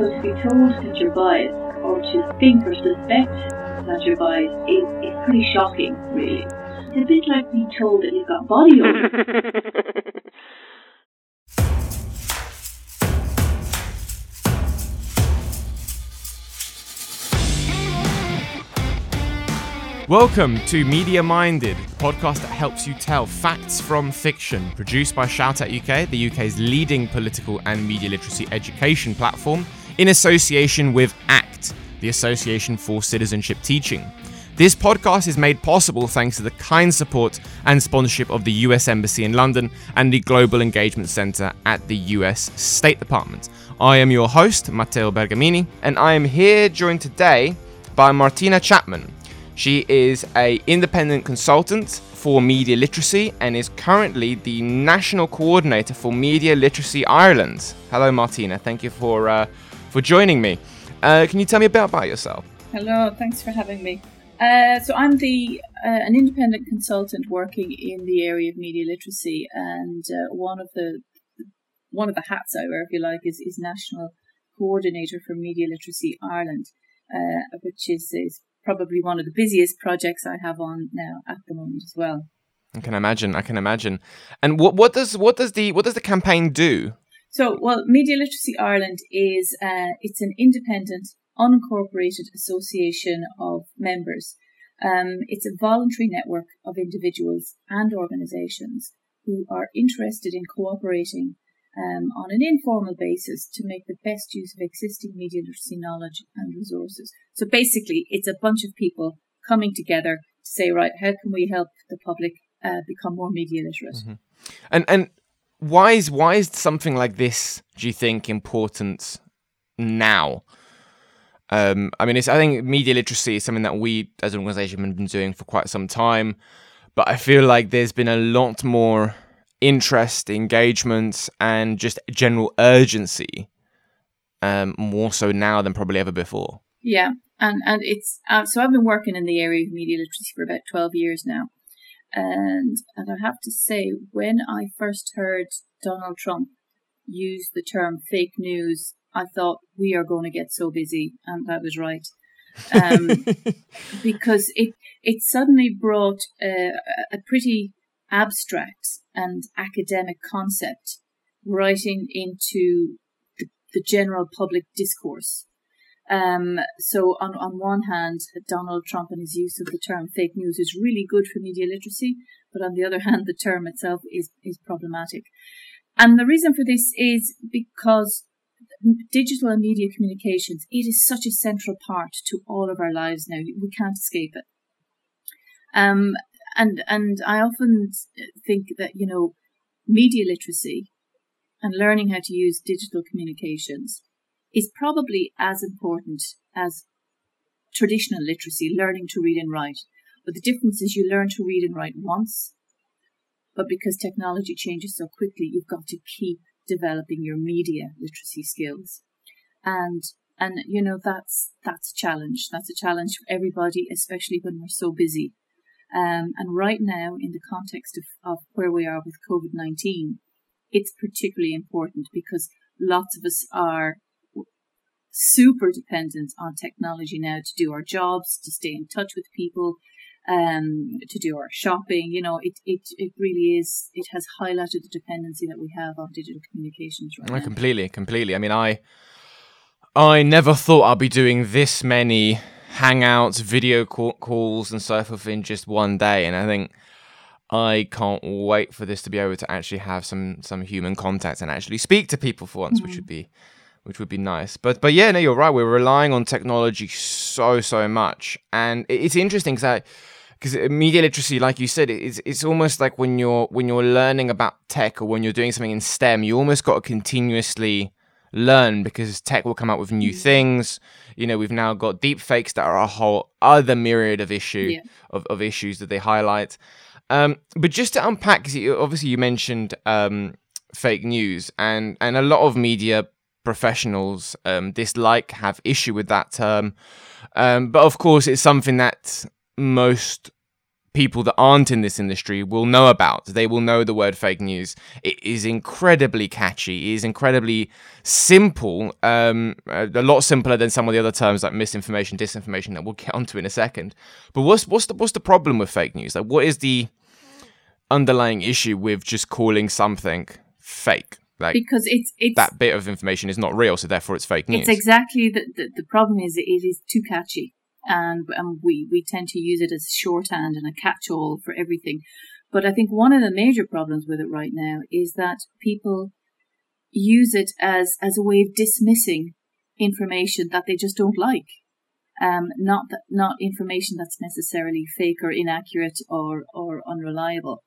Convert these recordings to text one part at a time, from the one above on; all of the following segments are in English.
To be told that you're biased or to think or suspect that you're biased is, is pretty shocking, really. It's a bit like being told that you've got body odor. Welcome to Media Minded, the podcast that helps you tell facts from fiction, produced by Shout Out UK, the UK's leading political and media literacy education platform, in association with ACT, the Association for Citizenship Teaching. This podcast is made possible thanks to the kind support and sponsorship of the US Embassy in London and the Global Engagement Centre at the US State Department. I am your host, Matteo Bergamini, and I am here joined today by Martina Chapman. She is a independent consultant for media literacy and is currently the national coordinator for Media Literacy Ireland. Hello, Martina. Thank you for uh, for joining me. Uh, can you tell me a bit about yourself? Hello. Thanks for having me. Uh, so I'm the uh, an independent consultant working in the area of media literacy, and uh, one of the one of the hats I wear, if you like, is, is national coordinator for Media Literacy Ireland, uh, which is, is probably one of the busiest projects I have on now at the moment as well. I can imagine. I can imagine. And what what does what does the what does the campaign do? So, well, Media Literacy Ireland is uh, it's an independent, unincorporated association of members. Um, it's a voluntary network of individuals and organisations who are interested in cooperating um, on an informal basis to make the best use of existing media literacy knowledge and resources. So basically, it's a bunch of people coming together to say, right, how can we help the public uh, become more media literate? Mm-hmm. And and why is why is something like this? Do you think important now? Um, I mean, I think media literacy is something that we as an organization have been doing for quite some time, but I feel like there's been a lot more interest, engagement, and just general urgency, um, more so now than probably ever before. Yeah, and and it's uh, so I've been working in the area of media literacy for about twelve years now, and and I have to say when I first heard Donald Trump use the term fake news, I thought we are going to get so busy, and that was right. um, because it it suddenly brought a, a pretty abstract and academic concept writing into the, the general public discourse. Um, so on, on one hand, Donald Trump and his use of the term fake news is really good for media literacy, but on the other hand, the term itself is, is problematic. And the reason for this is because digital and media communications, it is such a central part to all of our lives now. We can't escape it. Um, and and I often think that you know media literacy and learning how to use digital communications is probably as important as traditional literacy, learning to read and write. But the difference is you learn to read and write once, but because technology changes so quickly, you've got to keep developing your media literacy skills. And and you know that's that's a challenge. That's a challenge for everybody, especially when we're so busy. Um, and right now, in the context of, of where we are with COVID 19, it's particularly important because lots of us are super dependent on technology now to do our jobs, to stay in touch with people, um, to do our shopping. You know, it, it, it really is, it has highlighted the dependency that we have on digital communications right now. Completely, completely. I mean, I, I never thought I'd be doing this many hangouts, video call- calls, and so forth in just one day. And I think I can't wait for this to be able to actually have some some human contact and actually speak to people for once, mm-hmm. which would be which would be nice. But but yeah, no, you're right. We're relying on technology so so much, and it's interesting because because media literacy, like you said, it's it's almost like when you're when you're learning about tech or when you're doing something in STEM, you almost got to continuously learn because tech will come out with new mm. things. You know, we've now got deep fakes that are a whole other myriad of issue yeah. of, of issues that they highlight. Um, but just to unpack, because obviously you mentioned um, fake news, and and a lot of media professionals um, dislike, have issue with that term. Um, but of course, it's something that most people that aren't in this industry will know about. They will know the word fake news. It is incredibly catchy. It is incredibly simple, um, a lot simpler than some of the other terms like misinformation, disinformation that we'll get onto in a second. But what's what's the what's the problem with fake news? Like, what is the underlying issue with just calling something fake? Like because it's it's that bit of information is not real, so therefore it's fake news. It's exactly the the, the problem is it is too catchy and, and we, we tend to use it as shorthand and a catch-all for everything. But I think one of the major problems with it right now is that people use it as, as a way of dismissing information that they just don't like. Um, not that, not information that's necessarily fake or inaccurate or, or unreliable.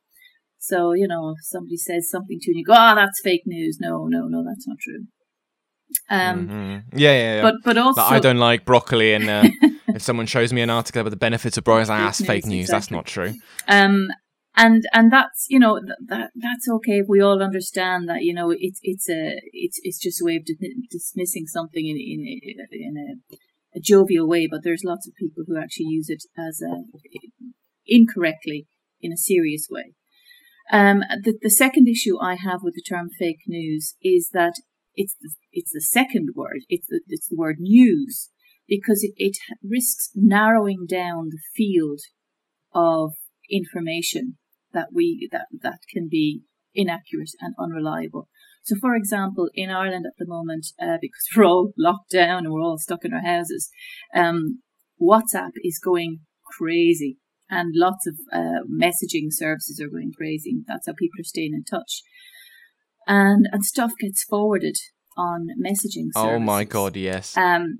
So, you know, if somebody says something to you and you go, oh, that's fake news. No, no, no, that's not true. Um, mm-hmm. yeah, yeah, yeah, But, but also. But I don't like broccoli and, uh, if someone shows me an article about the benefits of broccoli, I ask fake news. Exactly. That's not true. Um, and and that's you know th- that that's okay if we all understand that you know it's it's a it's it's just a way of di- dismissing something in in a, in a, a, jovial way, but there's lots of people who actually use it as a incorrectly in a serious way. Um, the the second issue I have with the term fake news is that it's the, it's the second word. It's the it's the word news because it, it risks narrowing down the field of information that we that that can be inaccurate and unreliable. So, for example, in Ireland at the moment, uh, because we're all locked down and we're all stuck in our houses, um, WhatsApp is going crazy, and lots of uh, messaging services are going crazy. That's how people are staying in touch, and and stuff gets forwarded on messaging. Services. Oh my god, yes. Um,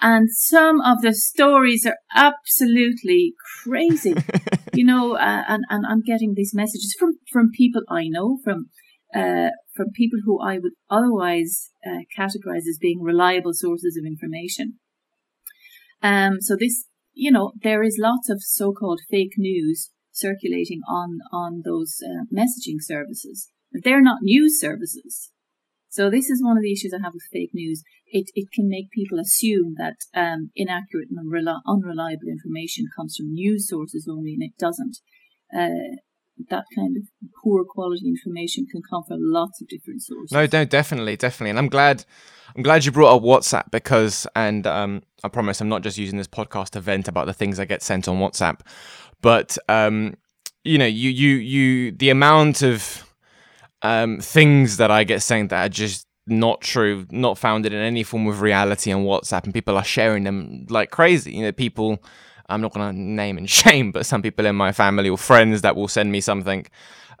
and some of the stories are absolutely crazy. you know, uh, and, and I'm getting these messages from, from people I know, from, uh, from people who I would otherwise uh, categorize as being reliable sources of information. Um, so this, you know, there is lots of so-called fake news circulating on, on those uh, messaging services. They're not news services. So this is one of the issues I have with fake news. It it can make people assume that um, inaccurate and unreliable information comes from news sources only, and it doesn't. Uh, that kind of poor quality information can come from lots of different sources. No, no, definitely, definitely, and I'm glad. I'm glad you brought up WhatsApp because, and um, I promise I'm not just using this podcast to vent about the things I get sent on WhatsApp, but um, you know, you you you the amount of um, things that I get sent that are just not true, not founded in any form of reality on WhatsApp, and people are sharing them like crazy. You know, people. I'm not going to name and shame, but some people in my family or friends that will send me something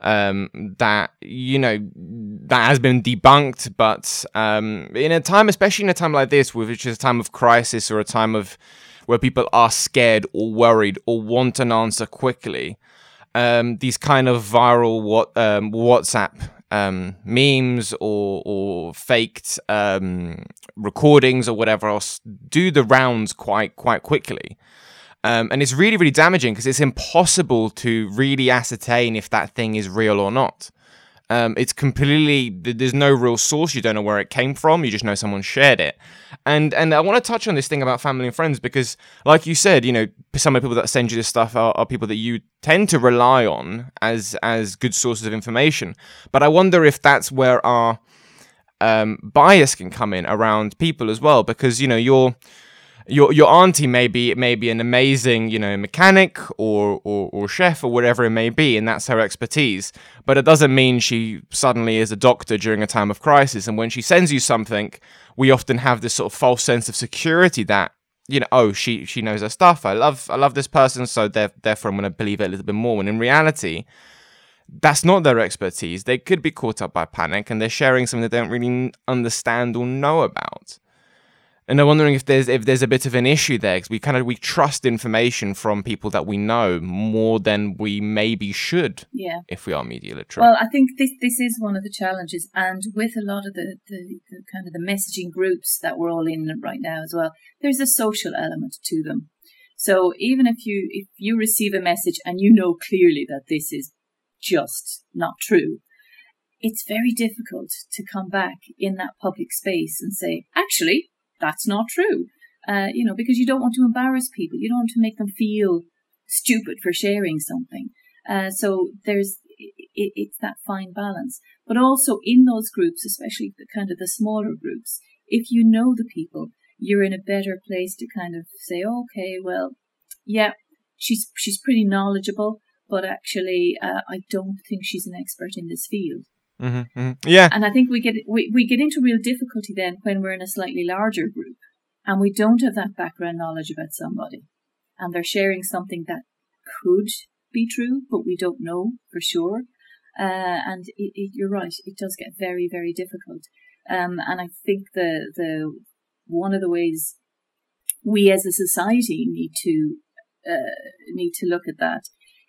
um, that you know that has been debunked. But um, in a time, especially in a time like this, which is a time of crisis or a time of where people are scared or worried or want an answer quickly, um, these kind of viral what um, WhatsApp um, memes or or faked um, recordings or whatever else do the rounds quite quite quickly. Um, and it's really really damaging because it's impossible to really ascertain if that thing is real or not. Um, it's completely there's no real source. You don't know where it came from. You just know someone shared it. And and I want to touch on this thing about family and friends because, like you said, you know, some of the people that send you this stuff are, are people that you tend to rely on as as good sources of information. But I wonder if that's where our um, bias can come in around people as well, because you know you're your your auntie may be may be an amazing you know mechanic or, or or chef or whatever it may be and that's her expertise. But it doesn't mean she suddenly is a doctor during a time of crisis. And when she sends you something we often have this sort of false sense of security that you know oh she she knows her stuff. I love i love this person so therefore i'm going to believe it a little bit more. When in reality that's not their expertise. They could be caught up by panic and they're sharing something they don't really understand or know about and I'm wondering if there's if there's a bit of an issue there because we kind of we trust information from people that we know more than we maybe should. Yeah. If we are media literate. Well, I think this this is one of the challenges, and with a lot of the, the, the kind of the messaging groups that we're all in right now as well, there's a social element to them. So even if you if you receive a message and you know clearly that this is just not true, it's very difficult to come back in that public space and say, actually, that's not true. Uh, you know, because you don't want to embarrass people. You don't want to make them feel stupid for sharing something. Uh, so there's it, it's that fine balance. But also in those groups, especially the kind of the smaller groups, if you know the people, you're in a better place to kind of say, okay, well, yeah, she's she's pretty knowledgeable, but actually, uh, I don't think she's an expert in this field. Mm-hmm, mm-hmm. Yeah, and I think we get we, we get into real difficulty then when we're in a slightly larger group and we don't have that background knowledge about somebody, and they're sharing something that could be true, but we don't know for sure. Uh, and it, it, you're right, it does get very, very difficult. Um, and I think the the one of the ways we as a society need to uh, need to look at that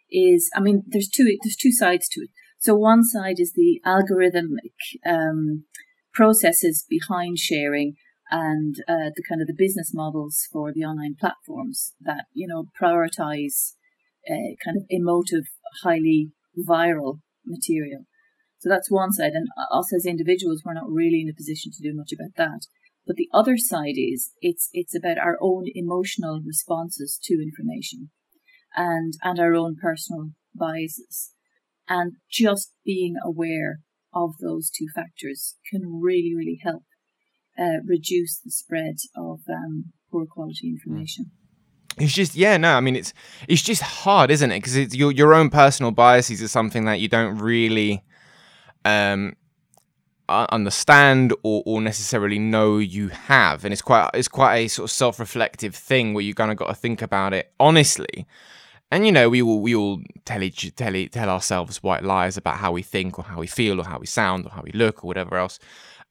is, I mean, there's two there's two sides to it. So one side is the algorithmic um, processes behind sharing and uh, the kind of the business models for the online platforms that you know prioritize uh, kind of emotive, highly viral material. So that's one side, and us as individuals, we're not really in a position to do much about that. But the other side is it's it's about our own emotional responses to information, and and our own personal biases, and just being aware of those two factors can really really help uh, reduce the spread of um, poor quality information. It's just yeah, no. I mean, it's it's just hard, isn't it? Because it's your your own personal biases is something that you don't really um, understand or, or necessarily know you have, and it's quite it's quite a sort of self reflective thing where you kind of got to think about it honestly. And you know, we all we all tell each tell tell ourselves white lies about how we think or how we feel or how we sound or how we look or whatever else.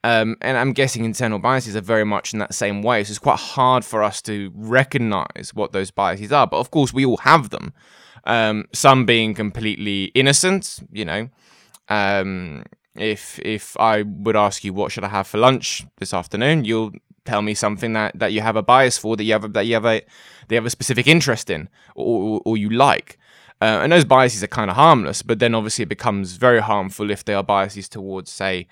Um, and I'm guessing internal biases are very much in that same way. So it's quite hard for us to recognize what those biases are. But of course, we all have them. Um, some being completely innocent, you know. Um, if if I would ask you what should I have for lunch this afternoon, you'll tell me something that, that you have a bias for, that you have a, that you have a they have a specific interest in, or or, or you like. Uh, and those biases are kind of harmless, but then obviously it becomes very harmful if they are biases towards, say,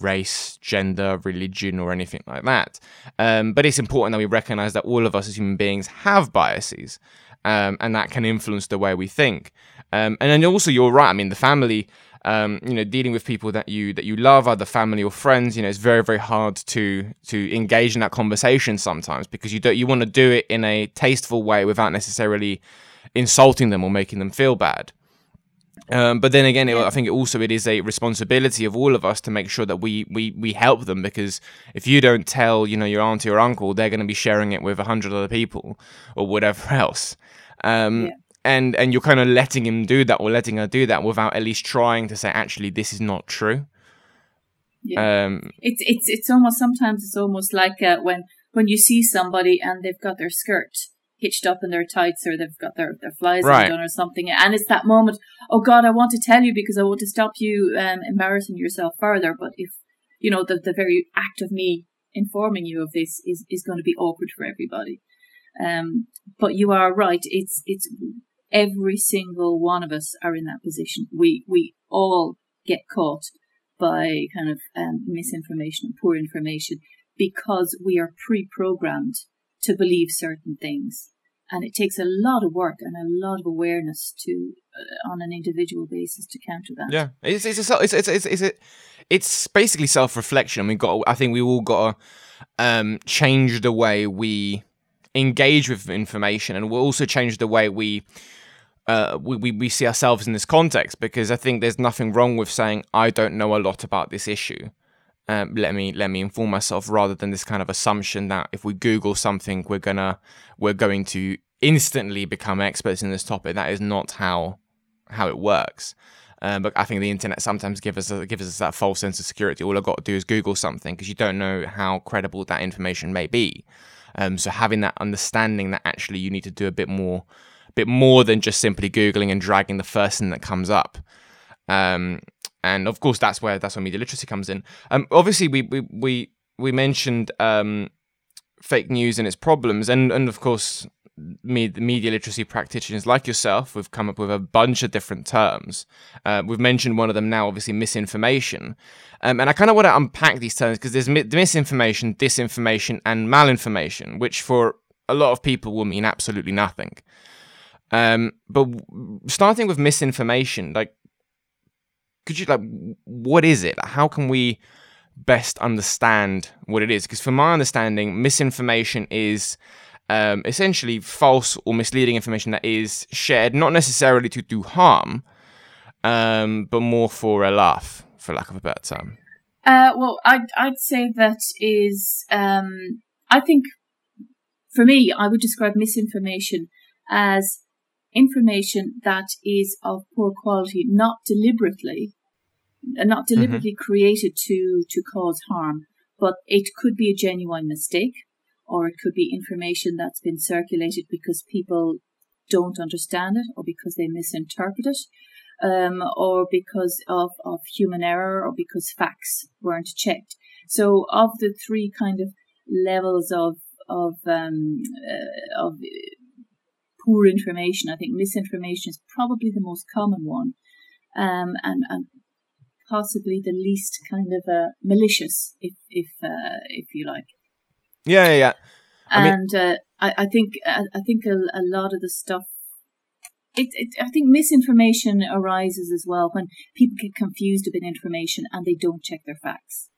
race, gender, religion, or anything like that. Um, but it's important that we recognize that all of us as human beings have biases, um, and that can influence the way we think. Um, and then also, you're right. I mean, the family. Um, you know, dealing with people that you that you love, either family or friends, you know, it's very very hard to to engage in that conversation sometimes because you don't you want to do it in a tasteful way without necessarily insulting them or making them feel bad. Um, but then again, it, I think it also it is a responsibility of all of us to make sure that we, we, we help them because if you don't tell you know your auntie or uncle, they're going to be sharing it with a hundred other people or whatever else. Um, yeah. And and you're kind of letting him do that or letting her do that without at least trying to say actually this is not true. Yeah. Um, it's it's it's almost sometimes it's almost like uh, when when you see somebody and they've got their skirt hitched up in their tights or they've got their, their flies right. undone or something. And it's that moment, oh God, I want to tell you because I want to stop you um, embarrassing yourself further. But if, you know, the, the very act of me informing you of this is, is going to be awkward for everybody. Um, but you are right. It's, it's every single one of us are in that position. We, we all get caught by kind of um, misinformation and poor information because we are pre-programmed to believe certain things. And it takes a lot of work and a lot of awareness to, uh, on an individual basis, to counter that. Yeah, it's it's a, it's it's it's it's, it's, it's basically self reflection. We got, I think, we all got to um, change the way we engage with information, and we'll also change the way we. Uh, we, we, we see ourselves in this context because I think there's nothing wrong with saying I don't know a lot about this issue um, let me let me inform myself rather than this kind of assumption that if we Google something, we're gonna we're going to instantly become experts in this topic. That is not how how it works. Um, but I think the internet sometimes gives us gives us that false sense of security. All I've got to do is Google something because you don't know how credible that information may be. Um, so having that understanding that actually you need to do a bit more, bit more than just simply googling and dragging the first thing that comes up. Um, and of course that's where that's where media literacy comes in. Um, obviously we we we we mentioned um, fake news and its problems, and and of course the media literacy practitioners like yourself, we've come up with a bunch of different terms. Uh, we've mentioned one of them now, obviously misinformation, um, and I kind of want to unpack these terms because there's mi- misinformation, disinformation, and malinformation, which for a lot of people will mean absolutely nothing. Um, but w- starting with misinformation, like, could you like, what is it? How can we best understand what it is? Because from my understanding, misinformation is um, essentially false or misleading information that is shared not necessarily to do harm, um, but more for a laugh, for lack of a better term. Uh, well, I'd, I'd say that is, um, I think for me, I would describe misinformation as information that is of poor quality, not deliberately, uh, not Mm-hmm. deliberately created to, to cause harm, but it could be a genuine mistake, or it could be information that's been circulated because people don't understand it, or because they misinterpret it, um, or because of, of human error, or because facts weren't checked. So, of the three kind of levels of of um, uh, of poor information, I think misinformation is probably the most common one, um, and and possibly the least kind of uh, malicious, if if uh, if you like. Yeah, yeah, yeah. I mean- And uh, I, I think I, I think a, a lot of the stuff. It, it, I think misinformation arises as well when people get confused about information and they don't check their facts.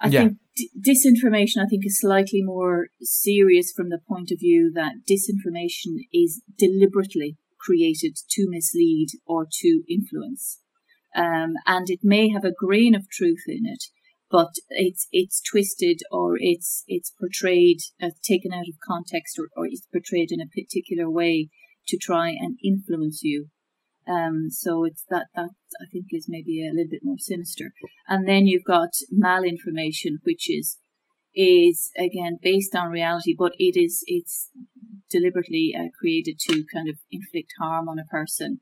I Yeah. think d- disinformation, I think, is slightly more serious from the point of view that disinformation is deliberately created to mislead or to influence. Um, and it may have a grain of truth in it, but it's it's twisted or it's it's portrayed uh, taken out of context or, or it's portrayed in a particular way to try and influence you. Um, so it's that that I think is maybe a little bit more sinister. And then you've got malinformation, which is is again based on reality, but it is it's deliberately uh, created to kind of inflict harm on a person,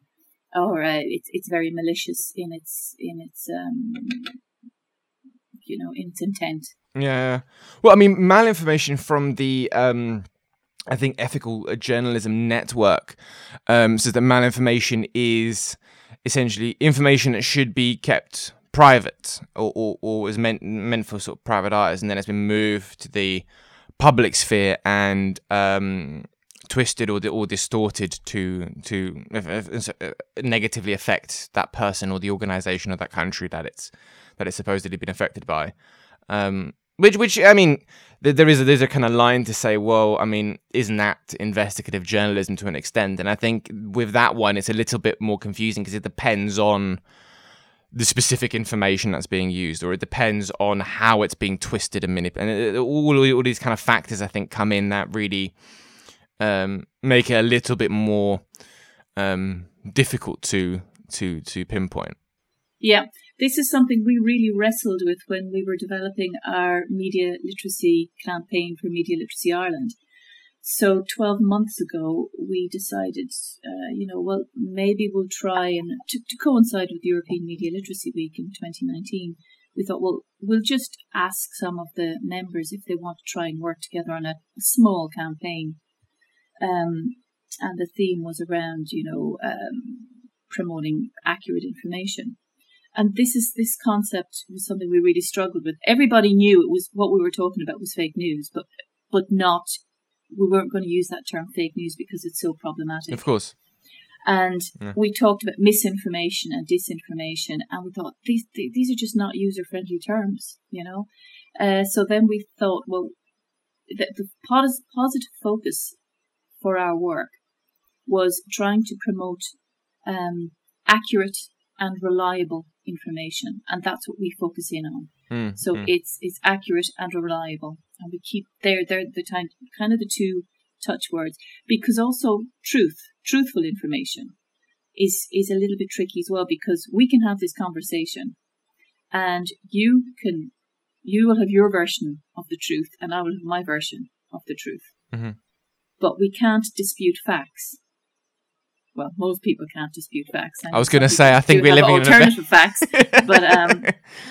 or uh, it's it's very malicious in its in its um, you know in its intent. Yeah. Well, I mean, malinformation from the um, I think ethical journalism network um, says that malinformation is essentially information that should be kept private or, or, or is meant meant for sort of private eyes, and then it's been moved to the public sphere and um, twisted or or distorted to to uh, negatively affect that person or the organization or that country that it's that it's supposedly been affected by. Um, which, which I mean, there is a, there's a kind of line to say, well, I mean, isn't that investigative journalism to an extent? And I think with that one, it's a little bit more confusing because it depends on the specific information that's being used, or it depends on how it's being twisted and manipulated. And it, all all these kind of factors, I think, come in that really um, make it a little bit more um, difficult to to to pinpoint. Yeah, this is something we really wrestled with when we were developing our media literacy campaign for Media Literacy Ireland. So 12 months ago, we decided, uh, you know, well, maybe we'll try and to, to coincide with European Media Literacy Week in 2019, we thought, well, we'll just ask some of the members if they want to try and work together on a, a small campaign. Um, and the theme was around, you know, um, promoting accurate information. And this is this concept was something we really struggled with. Everybody knew it was what we were talking about was fake news, but but not we weren't going to use that term fake news because it's so problematic. Of course. And Yeah. we talked about misinformation and disinformation, and we thought these these are just not user friendly terms, you know. Uh, so then we thought, well, the, the pos- positive focus for our work was trying to promote um, accurate and reliable information, and that's what we focus in on. Mm, So mm. it's it's accurate and reliable, and we keep they're they're the kind kind of the two touch words because also truth, truthful information, is is a little bit tricky as well because we can have this conversation, and you can you will have your version of the truth, and I will have my version of the truth, mm-hmm. but we can't dispute facts. Well, most people can't dispute facts. I was going to say, I think we're living in a alternative facts, but um,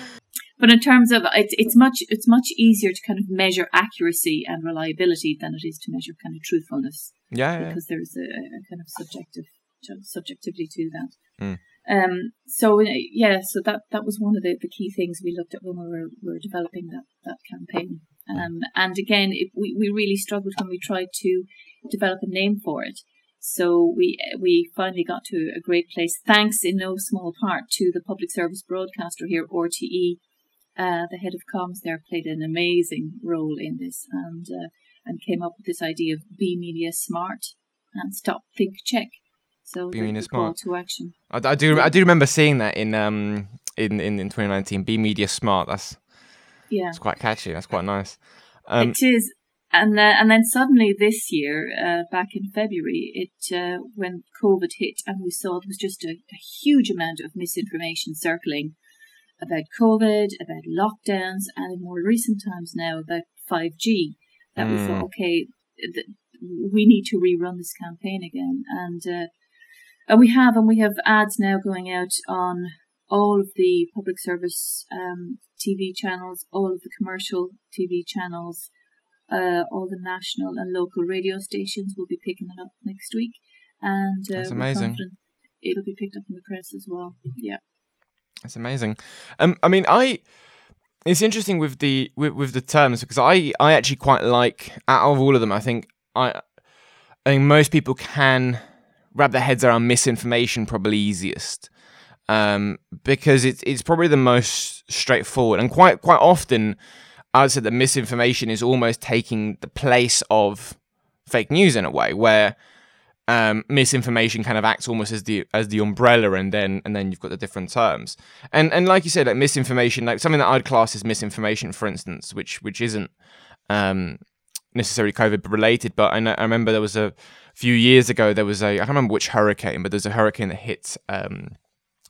but in terms of it's it's much it's much easier to kind of measure accuracy and reliability than it is to measure kind of truthfulness yeah, yeah. because there's a, a kind of subjective subjectivity to that. Mm. Um, so yeah, so that that was one of the, the key things we looked at when we were, were developing that that campaign. Um, and again, it, we we really struggled when we tried to develop a name for it So we we finally got to a great place, thanks in no small part to the public service broadcaster here, RTE. Uh, the head of comms there played an amazing role in this and uh, and came up with this idea of be media smart and stop, think, check. So Be the- Media Smart. to action. I, I do I do remember seeing that in um in, in, in 2019. Be media smart. That's Yeah. It's quite catchy. That's quite nice. Um, it is, and uh, and then suddenly this year, uh, back in February, it uh, when COVID hit, and we saw there was just a, a huge amount of misinformation circling about COVID, about lockdowns, and in more recent times now about five G. That we Mm. thought, okay, th- we need to rerun this campaign again, and uh, and we have, and we have ads now going out on all of the public service um, TV channels, all of the commercial TV channels, uh, all the national and local radio stations will be picking it up next week, and uh, That's amazing. It'll be picked up in the press as well. Yeah. That's amazing. Um, I mean, I. It's interesting with the with, with the terms because I I actually quite like out of all of them. I think I I think most people can wrap their heads around misinformation probably easiest. Um, because it's it's probably the most straightforward and quite quite often I would say that misinformation is almost taking the place of fake news in a way where um, misinformation kind of acts almost as the as the umbrella, and then and then you've got the different terms. And and like you said, like misinformation, like something that I'd class as misinformation, for instance, which which isn't um, necessarily COVID related, but I, know, I remember there was a few years ago there was a I can't remember which hurricane, but there's a hurricane that hit. Um,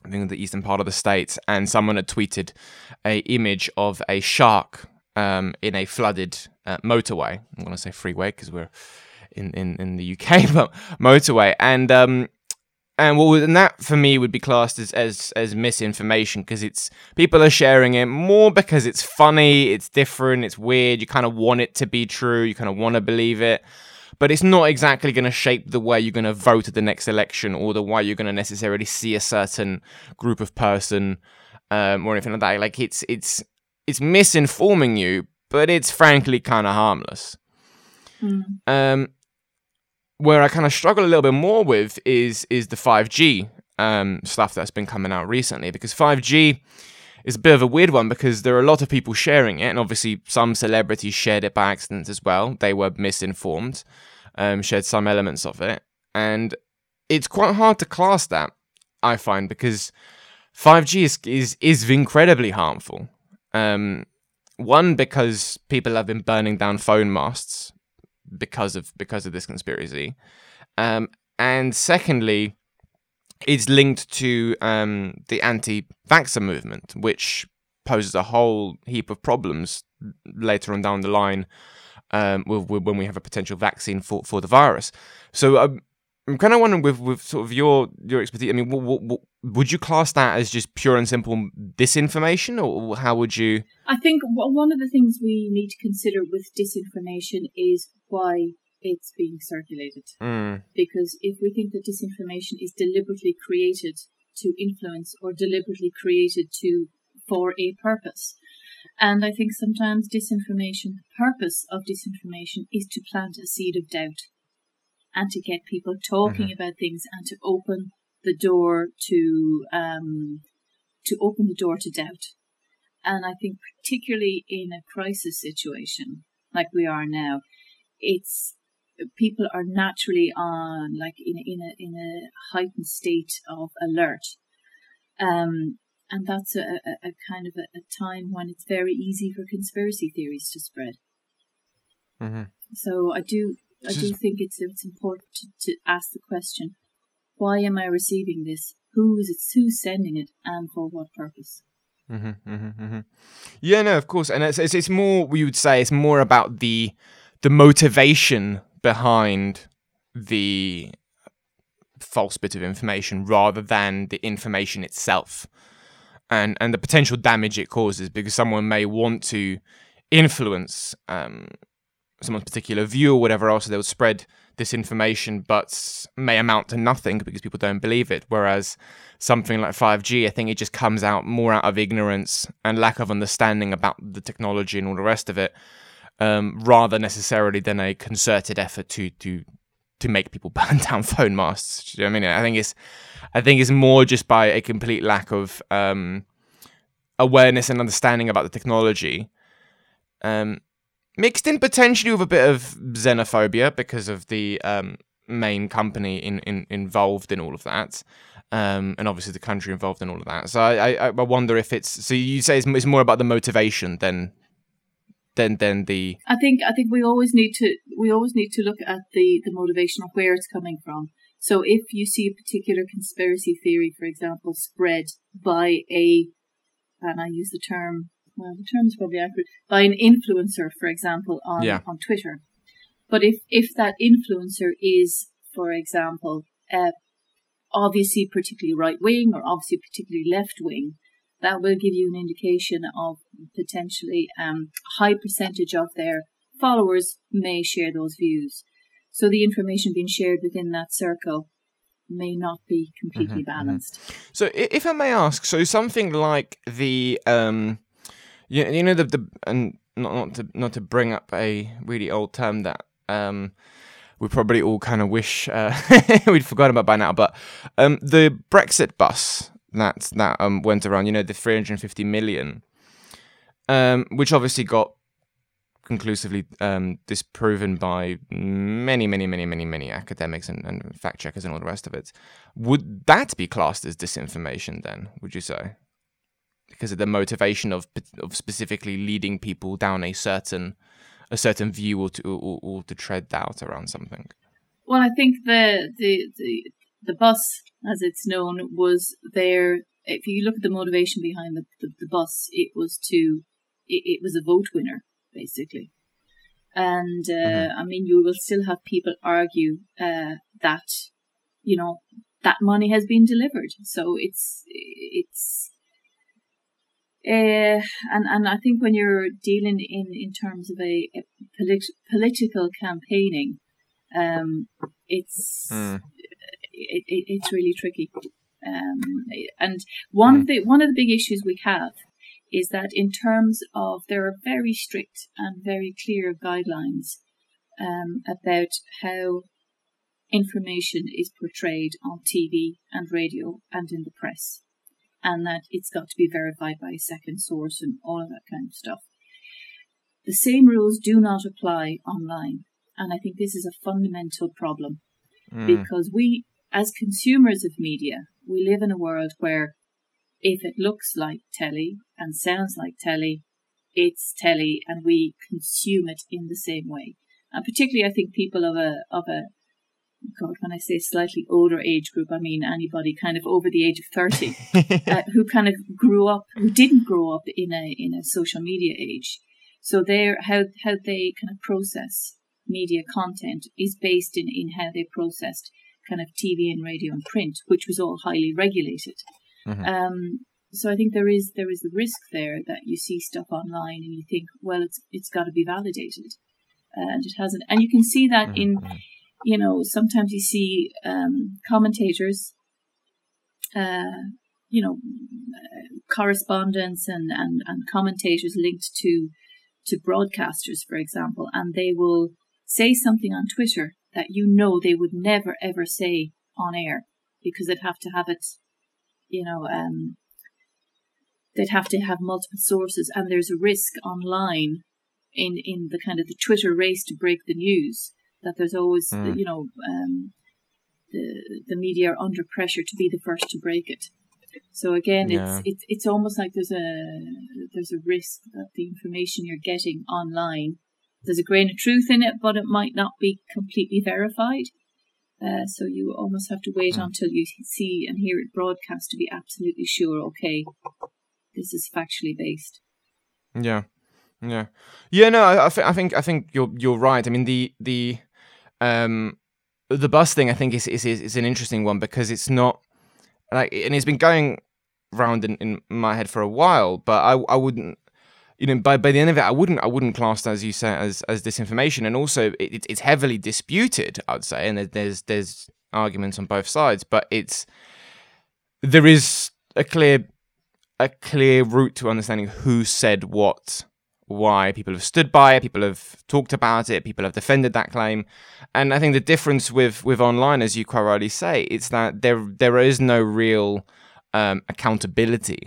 I think the eastern part of the states, and someone had tweeted a image of a shark um, in a flooded uh, motorway. I'm going to say freeway because we're in, in, in the UK, but motorway. And um, and what would, and that for me would be classed as as, as misinformation because it's people are sharing it more because it's funny, it's different, it's weird. You kind of want it to be true, you kind of want to believe it. But it's not exactly going to shape the way you're going to vote at the next election or the way you're going to necessarily see a certain group of person um, or anything like that. Like it's it's it's misinforming you, but it's frankly kind of harmless. Mm. Um, where I kind of struggle a little bit more with is is the 5G um, stuff that's been coming out recently because 5G is a bit of a weird one because there are a lot of people sharing it, and obviously some celebrities shared it by accident as well. They were misinformed, um, shared some elements of it, and it's quite hard to class that. I find because 5G is is, is incredibly harmful. Um, one because people have been burning down phone masts because of because of this conspiracy, um, and secondly, it's linked to um, the anti-vaxxer movement, which poses a whole heap of problems later on down the line um, when we have a potential vaccine for, for the virus. So um, I'm kind of wondering with, with sort of your your expertise. I mean, what, what, would you class that as just pure and simple disinformation, or how would you? I think one of the things we need to consider with disinformation is why it's being circulated. Mm, Because if we think that disinformation is deliberately created to influence or deliberately created to for a purpose, and I think sometimes disinformation, the purpose of disinformation is to plant a seed of doubt and to get people talking about things and to open the door to um, to open the door to doubt. And I think particularly in a crisis situation like we are now, it's people are naturally on like in a, in a in a heightened state of alert. Um, and that's a, a, a kind of a, a time when it's very easy for conspiracy theories to spread. hmm So I do I do think it's it's important to, to ask the question: Why am I receiving this? Who is it? Who's sending it, and for what purpose? hmm hmm hmm Yeah, no, of course, and it's, it's it's more we would say it's more about the the motivation behind the false bit of information rather than the information itself, and and the potential damage it causes because someone may want to influence um, someone's particular view or whatever else, so they would spread this information, but may amount to nothing because people don't believe it. Whereas something like 5G, I think it just comes out more out of ignorance and lack of understanding about the technology and all the rest of it, um, rather necessarily than a concerted effort to to to make people burn down phone masts. You know I mean, I think it's, I think it's more just by a complete lack of um, awareness and understanding about the technology, um, mixed in potentially with a bit of xenophobia because of the um, main company in, in involved in all of that. Um, and obviously the country involved in all of that. So I, I, I wonder if it's so you say it's, it's more about the motivation than than than the. I think I think we always need to we always need to look at the the motivation of where it's coming from. So if you see a particular conspiracy theory, for example, spread by a, and I use the term, well, the term is probably accurate, by an influencer, for example, on Yeah. on Twitter. But if if that influencer is, for example, uh, obviously particularly right wing or obviously particularly left wing, that will give you an indication of potentially um, a high percentage of their followers may share those views. So the information being shared within that circle may not be completely balanced. So if I may ask, so something like the um, you, you know the the and not not to not to bring up a really old term that um we probably all kind of wish uh, we'd forgotten about by now, but um the Brexit bus that that um went around, you know, the 350 million, um, which obviously got conclusively um, disproven by many, many, many, many, many academics and, and fact checkers and all the rest of it. Would that be classed as disinformation then? Would you say? Because of the motivation of of specifically leading people down a certain a certain view or to or, or to tread doubt around something. Well, I think the, the the the bus, as it's known, was there. If you look at the motivation behind the, the, the bus, it was to it, it was a vote winner basically. And uh, I mean, you will still have people argue uh, that you know that money has been delivered. So it's it's uh, and and I think when you're dealing in in terms of a, a polit- political campaigning, um, it's Mm. it, it, it's really tricky. Um, and one of the one of the big issues we have is that in terms of there are very strict and very clear guidelines um, about how information is portrayed on TV and radio and in the press, and that it's got to be verified by a second source and all of that kind of stuff. The same rules do not apply online, and I think this is a fundamental problem Mm. because we, as consumers of media, we live in a world where if it looks like telly and sounds like telly, it's telly and we consume it in the same way. And particularly I think people of a, of a, God, when I say slightly older age group, I mean anybody kind of over the age of 30, uh, who kind of grew up, who didn't grow up in a, in a social media age. So they're, how, how they kind of process media content is based in, in how they processed kind of TV and radio and print, which was all highly regulated. Mhm. Um, so I think there is there is the risk there that you see stuff online and you think, well, it's it's got to be validated, uh, and it hasn't. And you can see that in, you know, sometimes you see um, commentators, uh, you know, correspondents and, and and commentators linked to to broadcasters, for example, and they will say something on Twitter that you know they would never ever say on air because they'd have to have it, you know, um, they'd have to have multiple sources, and there's a risk online in in the kind of the Twitter race to break the news that there's always, Mm. you know, um, the the media are under pressure to be the first to break it. So again, Yeah. it's it's it's almost like there's a there's a risk that the information you're getting online there's a grain of truth in it, but it might not be completely verified. Uh, so you almost have to wait Hmm. until you see and hear it broadcast to be absolutely sure. Okay, this is factually based. Yeah, yeah, yeah. No, I, I, th- I think I think you're you're right. I mean the the um the bus thing I think is is is an interesting one because it's not like and it's been going round in, in my head for a while, but I I wouldn't you know by by the end of it I wouldn't I wouldn't class as you say as as disinformation. And also it- it's heavily disputed I'd say and there's there's arguments on both sides, but it's there is a clear a clear route to understanding who said what why people have stood by it, people have talked about it, people have defended that claim. And I think the difference with, with online, as you quite rightly say, it's that there there is no real um, accountability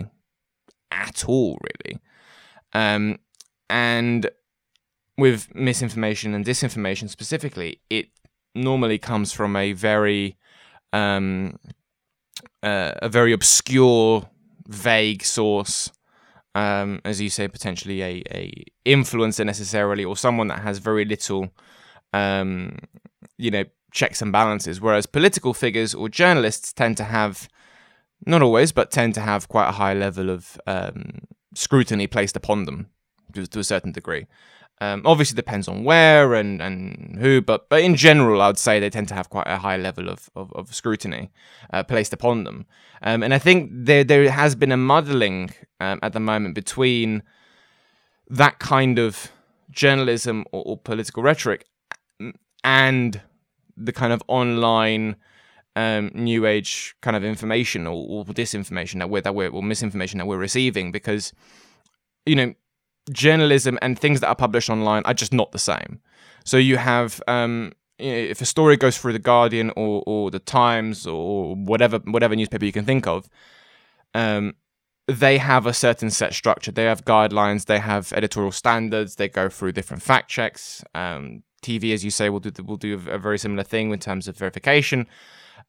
at all, really. Um, and with misinformation and disinformation specifically, it normally comes from a very um, uh, a very obscure, vague source. Um, as you say, potentially a, a influencer necessarily, or someone that has very little, um, you know, checks and balances. Whereas political figures or journalists tend to have, not always, but tend to have quite a high level of um, scrutiny placed upon them to, to a certain degree. Um, obviously, depends on where and, and who, but but in general, I would say they tend to have quite a high level of, of, of scrutiny uh, placed upon them. Um, and I think there there has been a muddling um, at the moment between that kind of journalism or, or political rhetoric and the kind of online um, new age kind of information or, or disinformation that we're that we're or misinformation that we're receiving because you know journalism and things that are published online are just not the same. So you have um, if a story goes through the Guardian or, or the Times or whatever whatever newspaper you can think of, um, they have a certain set structure. They have guidelines. They have editorial standards. They go through different fact checks. Um, TV, as you say, will do will do a very similar thing in terms of verification.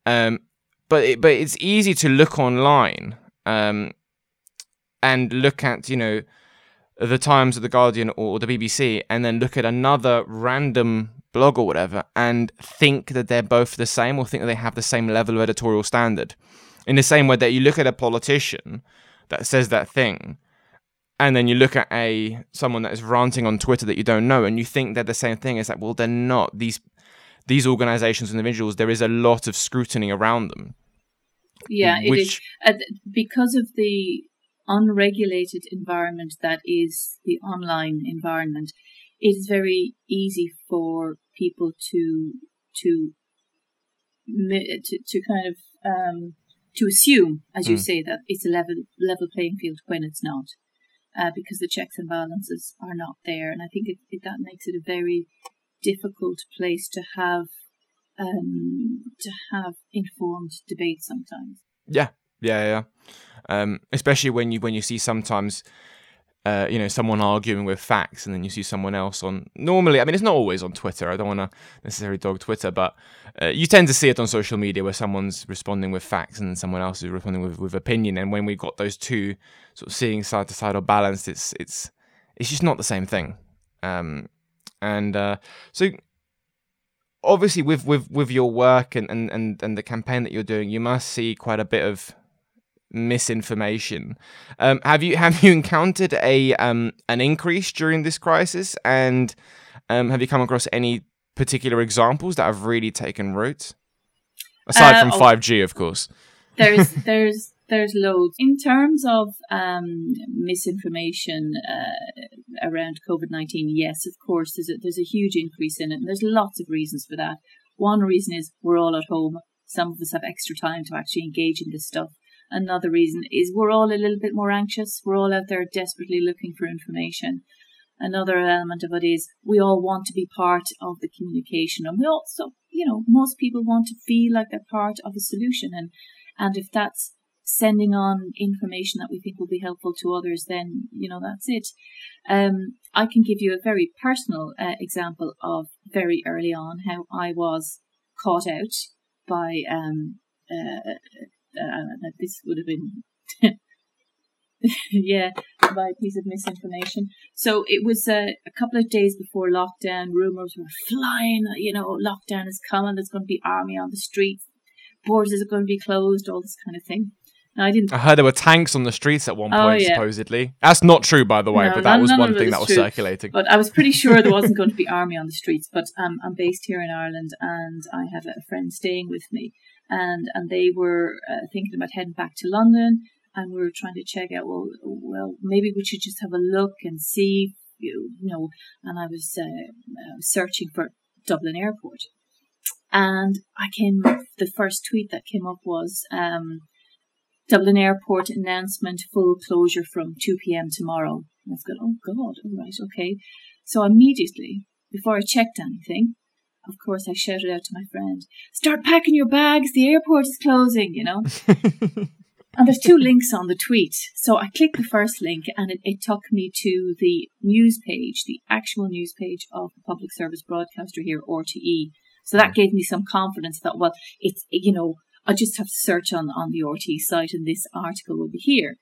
Um, but it, but it's easy to look online um, and look at you know the Times or the Guardian or the BBC and then look at another random blog or whatever and think that they're both the same or think that they have the same level of editorial standard. In the same way that you look at a politician that says that thing and then you look at a someone that is ranting on Twitter that you don't know and you think they're the same thing. It's like, well, they're not. These these organizations and individuals, there is a lot of scrutiny around them. Yeah, which... it is. Uh, because of the unregulated environment that is the online environment, it is very easy for people to to to, to kind of um, to assume, as you mm. say, that it's a level level playing field when it's not, uh, because the checks and balances are not there, and I think it, it, that makes it a very difficult place to have um, to have informed debate sometimes. Yeah, yeah, yeah. Um, especially when you when you see sometimes. Uh, you know, someone arguing with facts, and then you see someone else on. Normally, I mean, it's not always on Twitter. I don't want to necessarily dog Twitter, but uh, you tend to see it on social media where someone's responding with facts and someone else is responding with, with opinion. And when we've got those two sort of seeing side to side or balanced, it's it's it's just not the same thing. Um, and uh, so obviously with with with your work and, and and and the campaign that you're doing you must see quite a bit of misinformation. Um, have you have you encountered a um, an increase during this crisis, and um, have you come across any particular examples that have really taken root? Aside uh, from oh. five G, of course. There's there's there's loads in terms of um, misinformation uh, around COVID nineteen. Yes, of course, there's a, there's a huge increase in it, and there's lots of reasons for that. One reason is we're all at home. Some of us have extra time to actually engage in this stuff. Another reason is we're all a little bit more anxious. We're all out there desperately looking for information. Another element of it is we all want to be part of the communication and we also, you know, most people want to feel like they're part of a solution and, and if that's sending on information that we think will be helpful to others, then, you know, that's it. Um, I can give you a very personal uh, example of very early on how I was caught out by um, uh, uh, that this would have been yeah, by a piece of misinformation. So it was uh, a couple of days before lockdown. Rumors were flying. You know, lockdown is coming. There's going to be army on the streets. Borders are going to be closed. All this kind of thing. I didn't. I heard there were tanks on the streets at one oh, point, yeah. supposedly. That's not true, by the way, no, but that was one thing that was true. circulating. But I was pretty sure there wasn't going to be army on the streets. But um, I'm based here in Ireland, and I have a friend staying with me, and and they were uh, thinking about heading back to London, and we were trying to check out. Well, well, maybe we should just have a look and see, you know. And I was uh, uh, searching for Dublin Airport, and I came. The first tweet that came up was. Um, Dublin Airport announcement full closure from 2 p.m. tomorrow. And I've going, oh God, all right, okay. So immediately, before I checked anything, of course, I shouted out to my friend, start packing your bags, the airport is closing, you know. and there's two links on the tweet. So I clicked the first link and it, it took me to the news page, the actual news page of the public service broadcaster here, RTE. So that gave me some confidence that, well, it's, you know, I just have to search on, on the RTE site and this article will be here.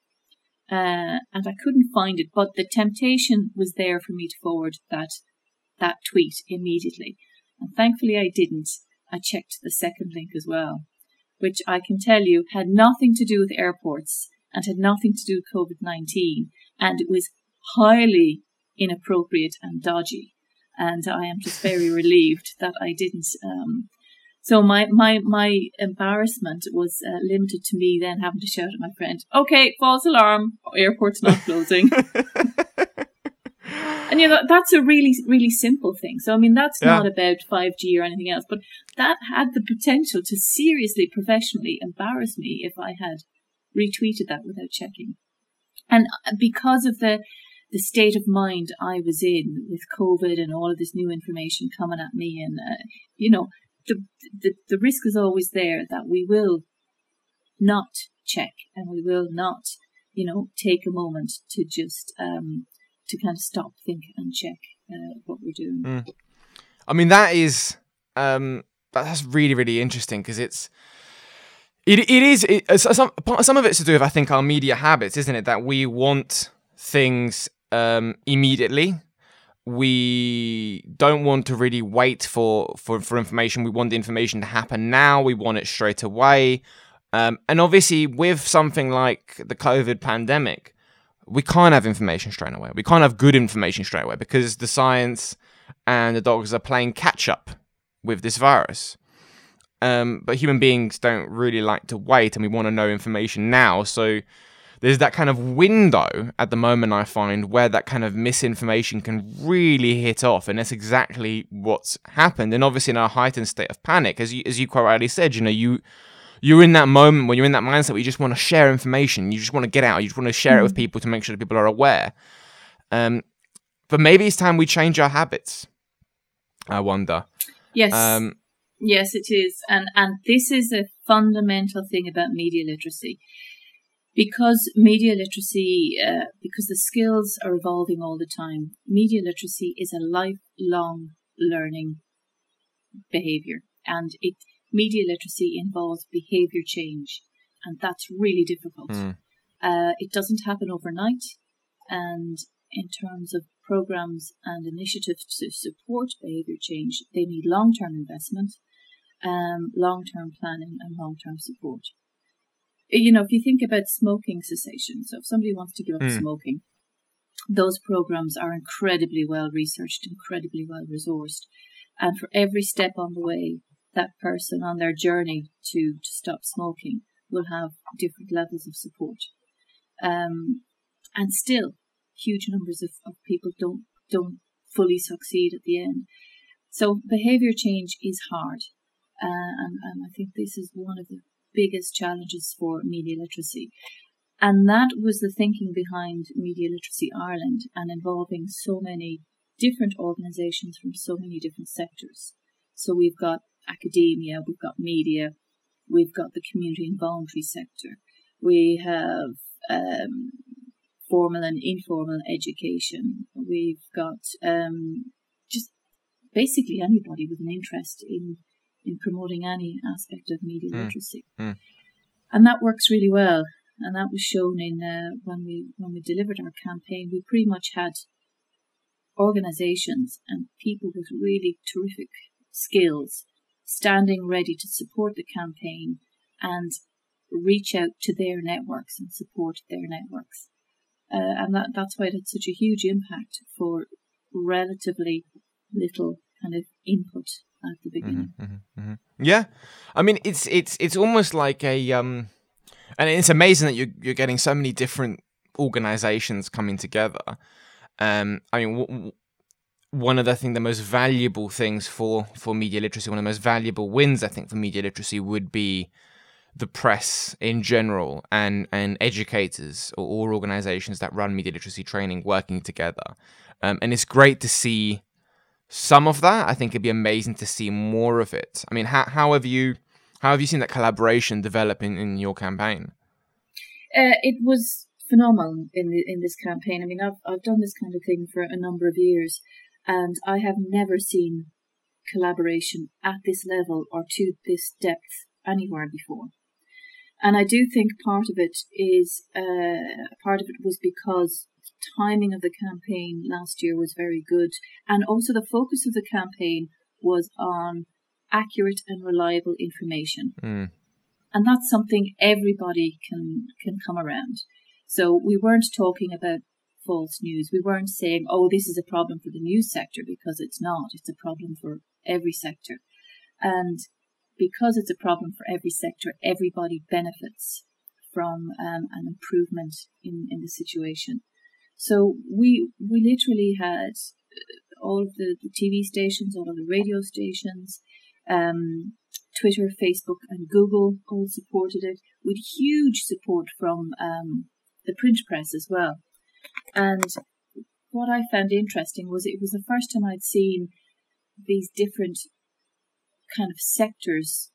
Uh, and I couldn't find it, but the temptation was there for me to forward that, that tweet immediately. And thankfully I didn't. I checked the second link as well, which I can tell you had nothing to do with airports and had nothing to do with COVID 19. And it was highly inappropriate and dodgy. And I am just very relieved that I didn't. Um, so my, my, my embarrassment was uh, limited to me then having to shout at my friend, okay, false alarm, airport's not closing. And you know, that's a really, really simple thing. So, I mean, that's yeah. not about 5G or anything else, but that had the potential to seriously, professionally embarrass me if I had retweeted that without checking. And uh, because of the, the state of mind I was in with COVID and all of this new information coming at me, and, uh, you know, the, the, the risk is always there that we will not check and we will not, you know, take a moment to just, um, to kind of stop, think, and check uh, what we're doing. Mm. I mean, that is um, that's really really interesting because it's. It, it is it, some some of it's to do with I think our media habits, isn't it? That we want things um, immediately. We don't want to really wait for, for, for information. We want the information to happen now. We want it straight away. Um, and obviously, with something like the COVID pandemic, we can't have information straight away. We can't have good information straight away because the science and the doctors are playing catch up with this virus. Um, but human beings don't really like to wait and we want to know information now. So there's that kind of window at the moment, I find, where that kind of misinformation can really hit off. And that's exactly what's happened. And obviously, in a heightened state of panic, as you, as you quite rightly said, you know, you you're in that moment when you're in that mindset where you just want to share information, you just want to get out, you just want to share mm. it with mm. people to make sure that people are aware. Um, but maybe it's time we change our habits. I wonder. Yes. Um, yes, it is, and and this is a fundamental thing about media literacy, because media literacy, uh, because the skills are evolving all the time. Media literacy is a lifelong learning behavior, and it media literacy involves behavior change, and that's really difficult. Mm. Uh, it doesn't happen overnight, and in terms of programs and initiatives to support behavior change, they need long term investment, um, long term planning, and long term support. You know, if you think about smoking cessation, so if somebody wants to give up mm. smoking, those programs are incredibly well researched, incredibly well resourced. And for every step on the way, that person on their journey to, to stop smoking will have different levels of support. Um, and still, huge numbers of, of people don't don't fully succeed at the end. So behavior change is hard, uh, and, and I think this is one of the biggest challenges for media literacy. And that was the thinking behind Media Literacy Ireland and involving so many different organisations from so many different sectors. So we've got academia, we've got media, we've got the community and voluntary sector, we have um, formal and informal education, we've got um, just basically anybody with an interest in in promoting any aspect of media mm. literacy, mm. and that works really well. And that was shown in uh, when we when we delivered our campaign. We pretty much had organisations and people with really terrific skills standing ready to support the campaign and reach out to their networks and support their networks. Uh, and that, that's why it had such a huge impact for relatively little kind of input at the beginning. Mm-hmm, mm-hmm, mm-hmm. Yeah, I mean it's it's it's almost like a um, and it's amazing that you're you're getting so many different organizations coming together. Um, I mean, w- one of the I the most valuable things for for media literacy, one of the most valuable wins I think for media literacy would be the press in general and and educators or, or organizations that run media literacy training working together. Um, and it's great to see some of that. I think it'd be amazing to see more of it. I mean, how, how have you how have you seen that collaboration develop in, in your campaign? Uh, it was phenomenal in the, in this campaign. I mean, I've I've done this kind of thing for a number of years, and I have never seen collaboration at this level or to this depth anywhere before. And I do think part of it is uh, part of it was because timing of the campaign last year was very good, and also the focus of the campaign was on accurate and reliable information. Mm. And that's something everybody can can come around. So we weren't talking about false news. We weren't saying, "Oh, this is a problem for the news sector," because it's not. It's a problem for every sector, and because it's a problem for every sector, everybody benefits from um, an improvement in, in the situation. So we we literally had uh, all of the, the TV stations, all of the radio stations, um, Twitter, Facebook, and Google all supported it with huge support from um, the print press as well. And what I found interesting was it was the first time I'd seen these different kind of sectors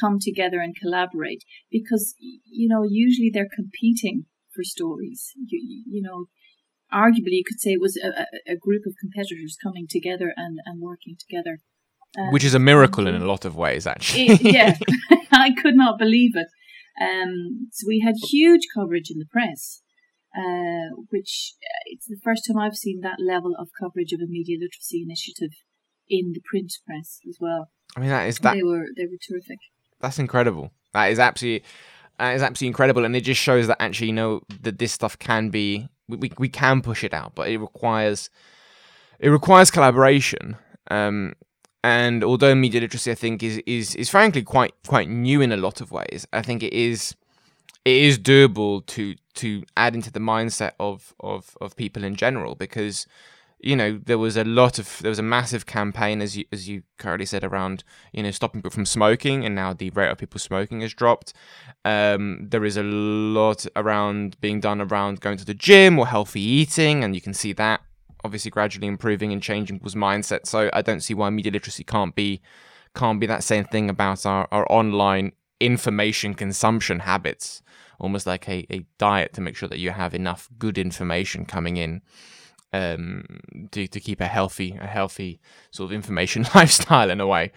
come together and collaborate because you know usually they're competing for stories. You, you know arguably you could say it was a, a group of competitors coming together and, and working together. Um, which is a miracle in a lot of ways actually. it, yeah i could not believe it. Um, so we had huge coverage in the press uh, which uh, it's the first time i've seen that level of coverage of a media literacy initiative in the print press as well. I mean that is that they were they were terrific. That's incredible. That is absolutely that is absolutely incredible and it just shows that actually you know that this stuff can be we, we can push it out, but it requires it requires collaboration. Um, and although media literacy, I think, is is is frankly quite quite new in a lot of ways, I think it is it is doable to to add into the mindset of of of people in general because you know there was a lot of there was a massive campaign as you as you currently said around you know stopping people from smoking and now the rate of people smoking has dropped. Um, there is a lot around being done around going to the gym or healthy eating and you can see that obviously gradually improving and changing people's mindset. So i don't see why media literacy can't be can't be that same thing about our, our online information consumption habits almost like a, a diet to make sure that you have enough good information coming in um, to to keep a healthy a healthy sort of information lifestyle in a way.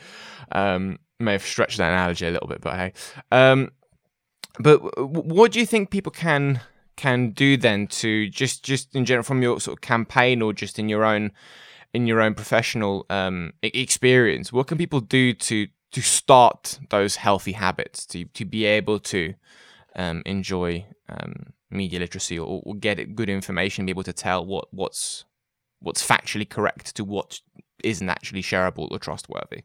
Um, may have stretched that analogy a little bit, but hey. Um, but what do you think people can can do then to just just in general from your sort of campaign or just in your own in your own professional um, experience? What can people do to to start those healthy habits to to be able to um, enjoy um, media literacy or, or get good information, be able to tell what what's what's factually correct to what isn't actually shareable or trustworthy.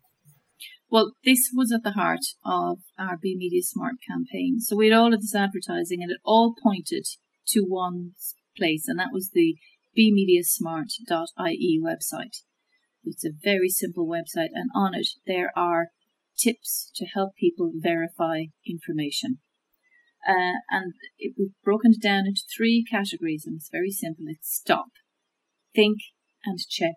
Well, this was at the heart of our Be Media Smart campaign. So we had all of this advertising and it all pointed to one place, and that was the bemediasmart.ie website. It's a very simple website, and on it there are tips to help people verify information. Uh, and it, we've broken it down into three categories, and it's very simple. It's stop, think, and check.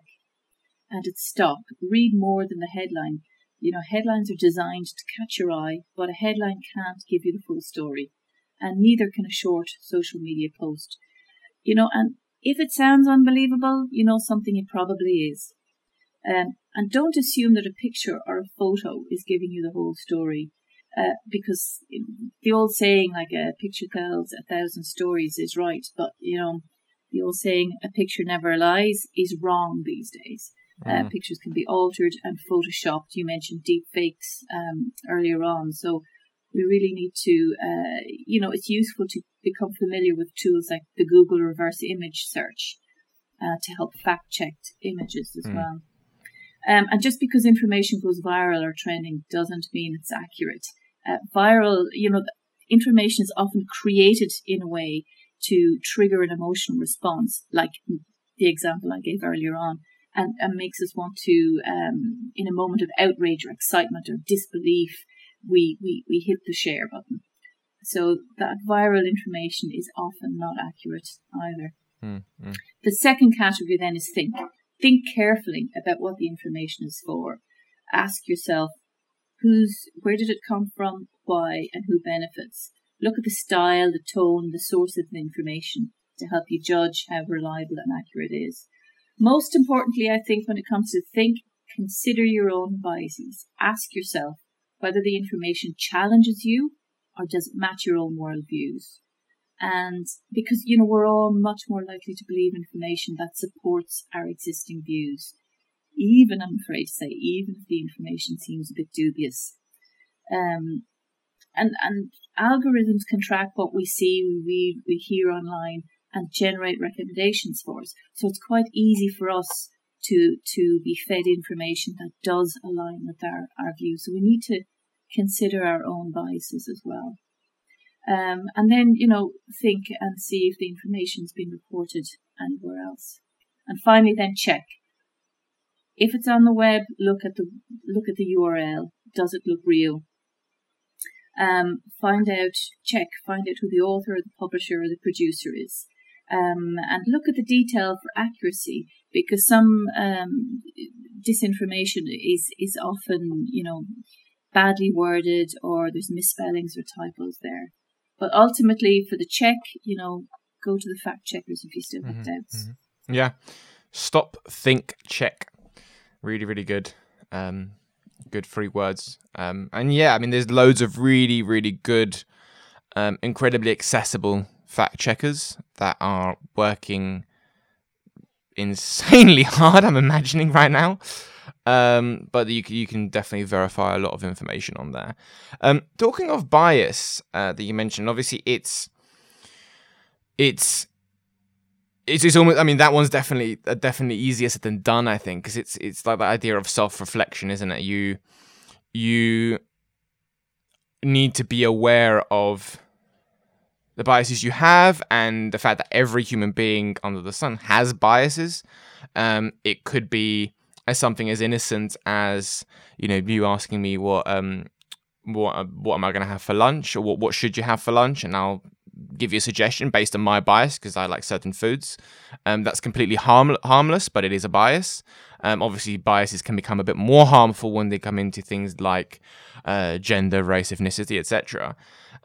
And it's stop. Read more than the headline. You know, headlines are designed to catch your eye, but a headline can't give you the full story. And neither can a short social media post. You know, and if it sounds unbelievable, you know something it probably is. Um, and don't assume that a picture or a photo is giving you the whole story. Uh, because the old saying, like a picture tells a thousand stories, is right, but you know, the old saying, a picture never lies, is wrong these days. Uh, mm. Uh, pictures can be altered and photoshopped. You mentioned deep fakes um, earlier on, so we really need to, uh, you know, it's useful to become familiar with tools like the Google reverse image search uh, to help fact check images as mm. well. Um, and just because information goes viral or trending doesn't mean it's accurate uh, viral, you know, information is often created in a way to trigger an emotional response, like the example I gave earlier on, and, and makes us want to, um, in a moment of outrage or excitement or disbelief, we, we, we hit the share button. So that viral information is often not accurate either. Mm-hmm. The second category then is think. Think carefully about what the information is for. Ask yourself, who's, where did it come from, why, and who benefits. Look at the style, the tone, the source of the information to help you judge how reliable and accurate it is. Most importantly, I think when it comes to think, consider your own biases. Ask yourself whether the information challenges you or does it match your own worldviews. And because, you know, we're all much more likely to believe information that supports our existing views. Even, I'm afraid to say, even if the information seems a bit dubious. Um, and, and algorithms can track what we see, we read, we hear online and generate recommendations for us. So it's quite easy for us to, to be fed information that does align with our, our views. So we need to consider our own biases as well. Um, and then, you know, think and see if the information's been reported anywhere else. And finally, then check. If it's on the web, look at the look at the URL. Does it look real? Um, find out, check, find out who the author, or the publisher, or the producer is, um, and look at the detail for accuracy because some um, disinformation is is often, you know, badly worded or there's misspellings or typos there. But ultimately, for the check, you know, go to the fact checkers if you still have Mhm, doubts. mhm. Yeah. Stop, think, check. Really, really good. Um, good three words. Um, and yeah, I mean, there's loads of really, really good, um, incredibly accessible fact checkers that are working insanely hard. I'm imagining right now. Um, but you can, you can definitely verify a lot of information on there. Um, talking of bias uh, that you mentioned, obviously it's it's it's, it's almost. I mean, that one's definitely uh, definitely easier said than done. I think because it's it's like the idea of self reflection, isn't it? You you need to be aware of the biases you have and the fact that every human being under the sun has biases. Um, it could be as something as innocent as you know you asking me what um what what am I going to have for lunch or what what should you have for lunch, and I'll give you a suggestion based on my bias because I like certain foods. Um, that's completely harm- harmless, but it is a bias. Um, obviously, biases can become a bit more harmful when they come into things like uh, gender, race, ethnicity, etc.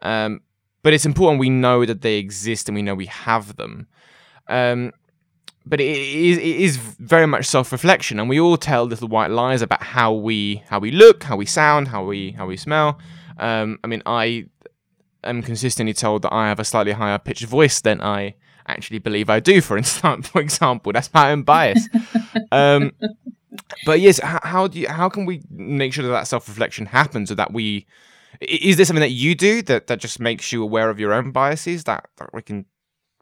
Um, but it's important we know that they exist and we know we have them. Um, but it is, it is very much self-reflection, and we all tell little white lies about how we how we look, how we sound, how we how we smell. Um, I mean, I am consistently told that I have a slightly higher pitched voice than I actually believe I do. For instance, for example, that's my own bias. um, but yes, how, how do you, how can we make sure that that self reflection happens, or that we is there something that you do that that just makes you aware of your own biases that, that we can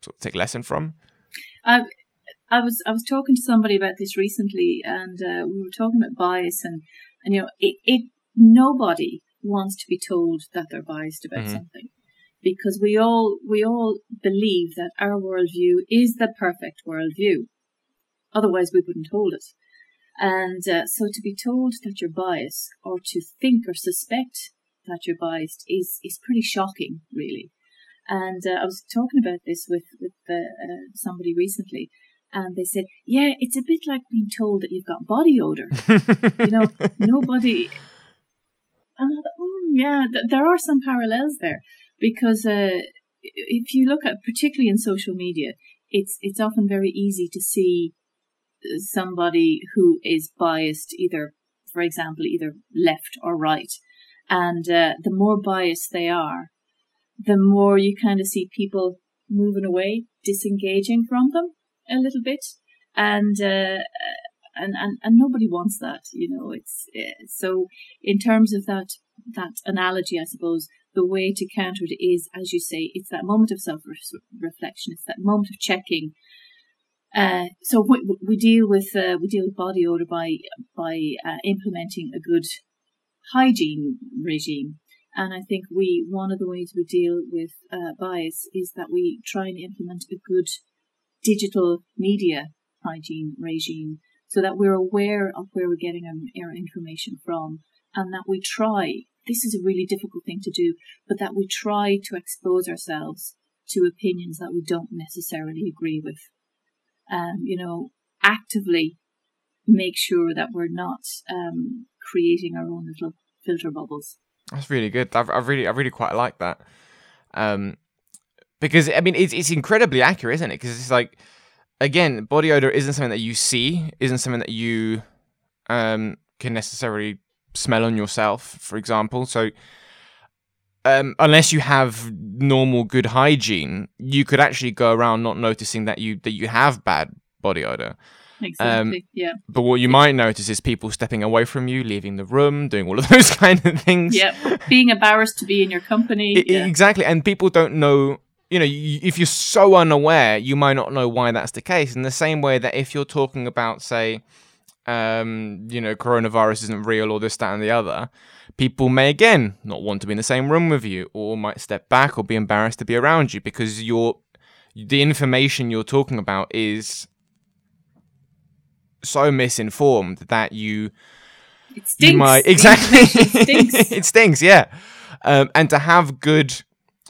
sort of take lesson from? I, I was I was talking to somebody about this recently, and uh, we were talking about bias, and and you know, it, it nobody wants to be told that they're biased about Mhm. something because we all we all believe that our worldview is the perfect worldview. Otherwise, we wouldn't hold it. And uh, so, to be told that you're biased, or to think or suspect that you're biased, is is pretty shocking, really. And uh, I was talking about this with with uh, somebody recently, and they said, "Yeah, it's a bit like being told that you've got body odor." you know, nobody. And I thought, yeah, th- there are some parallels there because uh, if you look at, particularly in social media, it's it's often very easy to see uh, somebody who is biased, either, for example, either left or right, and uh, the more biased they are, the more you kind of see people moving away, disengaging from them a little bit, and uh, and and and nobody wants that. You know, it's uh, so in terms of that that analogy, I suppose the way to counter it is, as you say, it's that moment of self reflection. It's that moment of checking. Uh, so we, we deal with uh, we deal with body odor by by uh, implementing a good hygiene regime. And I think we one of the ways we deal with uh, bias is that we try and implement a good digital media hygiene regime so that we're aware of where we're getting our, information from and that we try this is a really difficult thing to do, but that we try to expose ourselves to opinions that we don't necessarily agree with. Um, you know, actively make sure that we're not um, creating our own little filter bubbles. That's really good. I, I really, I really quite like that. Um, because I mean, it's it's incredibly accurate, isn't it? Because it's like, again, body odor isn't something that you see, isn't something that you um can necessarily smell on yourself, for example. So, um, unless you have normal good hygiene, you could actually go around not noticing that you that you have bad body odor. Exactly. Um, yeah. But what you might notice is people stepping away from you, leaving the room, doing all of those kind of things. Yeah. Being embarrassed to be in your company. It, yeah. Exactly. And people don't know. You know, if you're so unaware, you might not know why that's the case. In the same way that if you're talking about, say, um, you know, coronavirus isn't real or this, that, and the other, people may again not want to be in the same room with you or might step back or be embarrassed to be around you because you're the information you're talking about is so misinformed that you it stinks. You might exactly stinks. it stinks yeah um, and to have good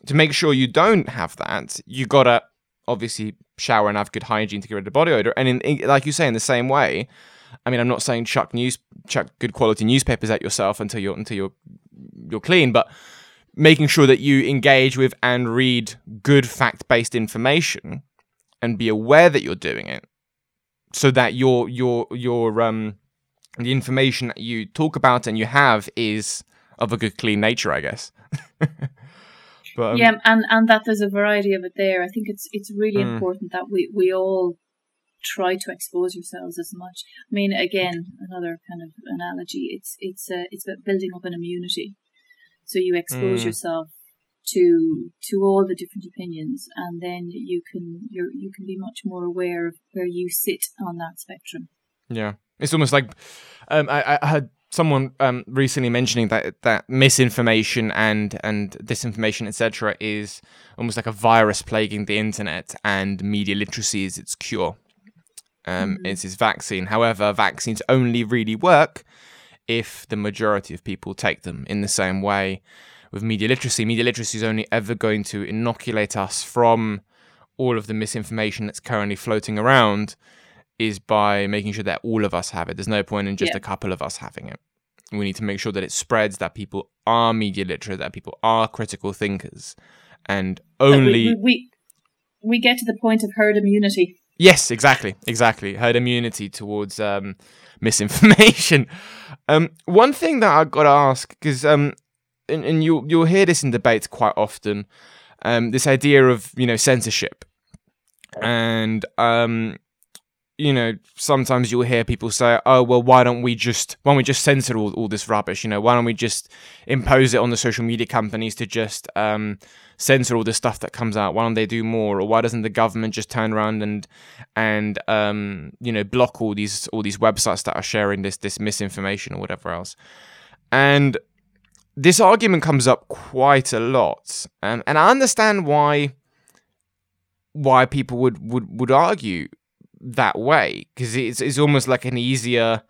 to make sure you don't have that you gotta obviously shower and have good hygiene to get rid of body odor and in, in, like you say in the same way I mean, I'm not saying chuck news, chuck good quality newspapers at yourself until you're until you're you're clean, but making sure that you engage with and read good fact-based information and be aware that you're doing it, so that your your your um the information that you talk about and you have is of a good clean nature, I guess. but, um, yeah, and and that there's a variety of it there. I think it's it's really mm. important that we we all try to expose yourselves as much. I mean, again, another kind of analogy. It's it's uh, it's about building up an immunity. So you expose mm. yourself to to all the different opinions, and then you can you you can be much more aware of where you sit on that spectrum. Yeah, it's almost like um, I, I had someone um, recently mentioning that that misinformation and and disinformation etc is almost like a virus plaguing the internet and media literacy is its cure um, mm-hmm. is his vaccine. However, vaccines only really work if the majority of people take them. In the same way with media literacy, media literacy is only ever going to inoculate us from all of the misinformation that's currently floating around is by making sure that all of us have it. There's no point in just yeah. a couple of us having it. We need to make sure that it spreads, that people are media literate, that people are critical thinkers, and only we, we, we get to the point of herd immunity. Yes, exactly, exactly. Herd immunity towards um, misinformation. Um, one thing that I've got to ask, because um, and, and you you'll hear this in debates quite often, um, this idea of you know censorship, and um, you know, sometimes you'll hear people say, "Oh, well, why don't we just why don't we just censor all, all this rubbish? You know, why don't we just impose it on the social media companies to just um, censor all the stuff that comes out? Why don't they do more? Or why doesn't the government just turn around and and um, you know block all these all these websites that are sharing this this misinformation or whatever else?" And this argument comes up quite a lot, um, and I understand why why people would would would argue that way because it's it's almost like an easier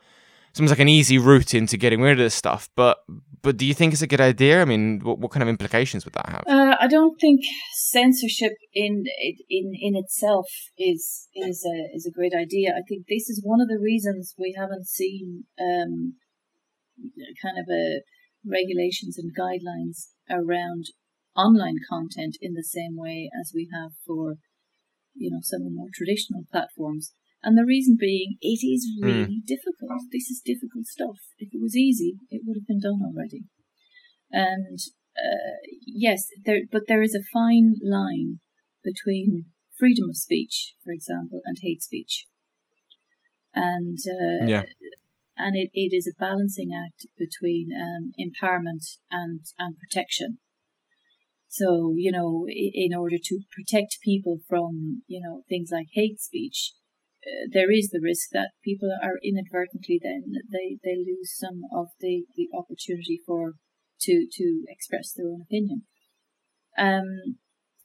it's almost like an easy route into getting rid of this stuff but but do you think it's a good idea? I mean what, what kind of implications would that have? Uh, i don't think censorship in in in itself is is a is a great idea. I think this is one of the reasons we haven't seen um kind of a regulations and guidelines around online content in the same way as we have for you know, some of the more traditional platforms. And the reason being, it is hmm. really mm. difficult. This is difficult stuff. If it was easy, it would have been done already. And uh, yes, there, but there is a fine line between freedom of speech, for example, and hate speech. And uh, yeah. and it, it is a balancing act between um, empowerment and and protection. So, you know, in order to protect people from, you know, things like hate speech, uh, there is the risk that people are inadvertently then they, they lose some of the, the opportunity for to to express their own opinion. Um,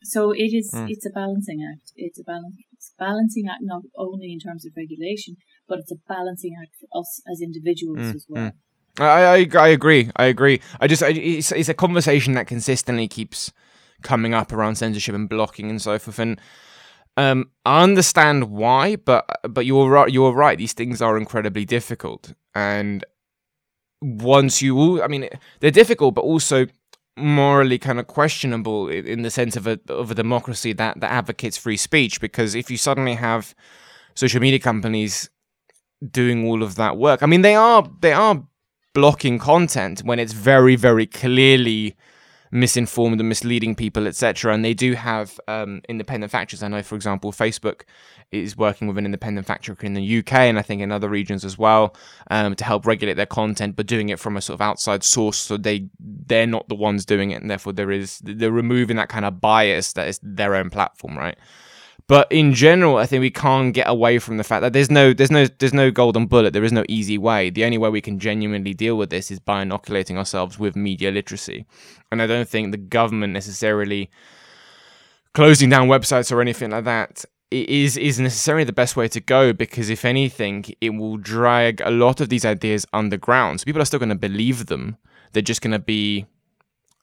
so it is mm. it's a balancing act. It's a balance it's balancing act not only in terms of regulation, but it's a balancing act for us as individuals mm. as well. Mm. I, I, I agree. I agree. I just I, it's it's a conversation that consistently keeps coming up around censorship and blocking and so forth. And um, I understand why, but but you're right. You're right. These things are incredibly difficult, and once you, all, I mean, they're difficult, but also morally kind of questionable in the sense of a of a democracy that that advocates free speech. Because if you suddenly have social media companies doing all of that work, I mean, they are they are blocking content when it's very very clearly misinformed and misleading people, etc. And they do have um, independent fact checkers. I know, for example, Facebook is working with an independent fact checker in the UK and I think in other regions as well um, to help regulate their content, but doing it from a sort of outside source, so they they're not the ones doing it, and therefore there is they're removing that kind of bias that is their own platform, right? But in general, I think we can't get away from the fact that there's no there's no there's no golden bullet. There is no easy way. The only way we can genuinely deal with this is by inoculating ourselves with media literacy. And I don't think the government necessarily closing down websites or anything like that is is necessarily the best way to go because if anything, it will drag a lot of these ideas underground. So people are still going to believe them. They're just going to be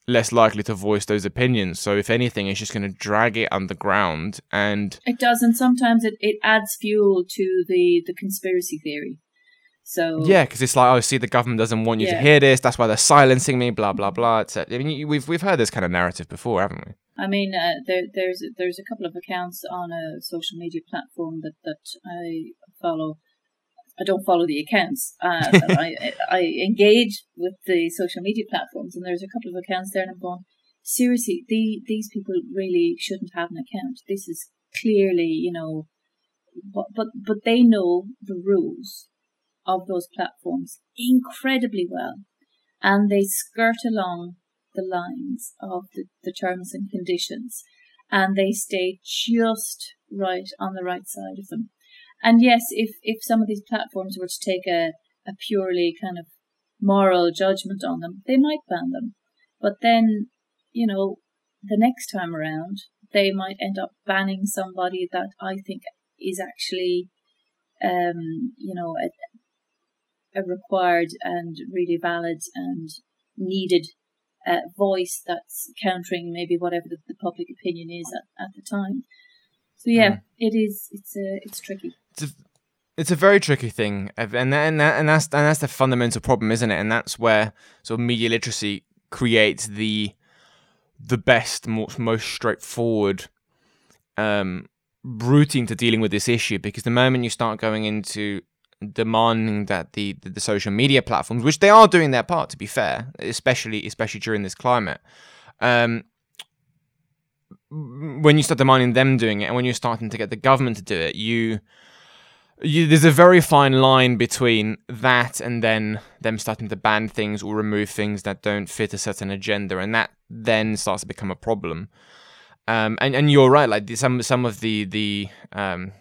less likely to voice those opinions. So if anything, it's just going to drag it underground and it does, and sometimes it, it adds fuel to the the conspiracy theory. So yeah, because it's like, oh, see, the government doesn't want you yeah. to hear this. That's why they're silencing me. Blah blah blah. Etc. I mean, we've we've heard this kind of narrative before, haven't we? I mean, uh, there, there's there's a couple of accounts on a social media platform that that I follow I don't follow the accounts. Uh, I I engage with the social media platforms, and there's a couple of accounts there, and I'm going, seriously, the, these people really shouldn't have an account. This is clearly, you know, but but but they know the rules of those platforms incredibly well, and they skirt along the lines of the, the terms and conditions, and they stay just right on the right side of them. And yes, if, if some of these platforms were to take a, a purely kind of moral judgment on them, they might ban them. But then, you know, the next time around, they might end up banning somebody that I think is actually, um, you know, a, a required and really valid and needed uh, voice that's countering maybe whatever the, the public opinion is at, at the time. So yeah, mm. it is. It's uh, it's tricky it's a, it's a very tricky thing, and and and that's and that's the fundamental problem, isn't it? And that's where sort of media literacy creates the the best, most most straightforward um, routine to dealing with this issue. Because the moment you start going into demanding that the, the, the social media platforms, which they are doing their part, to be fair, especially especially during this climate, um, when you start demanding them doing it, and when you're starting to get the government to do it, you you, there's a very fine line between that and then them starting to ban things or remove things that don't fit a certain agenda, and that then starts to become a problem. Um, and and you're right, like some some of the the um,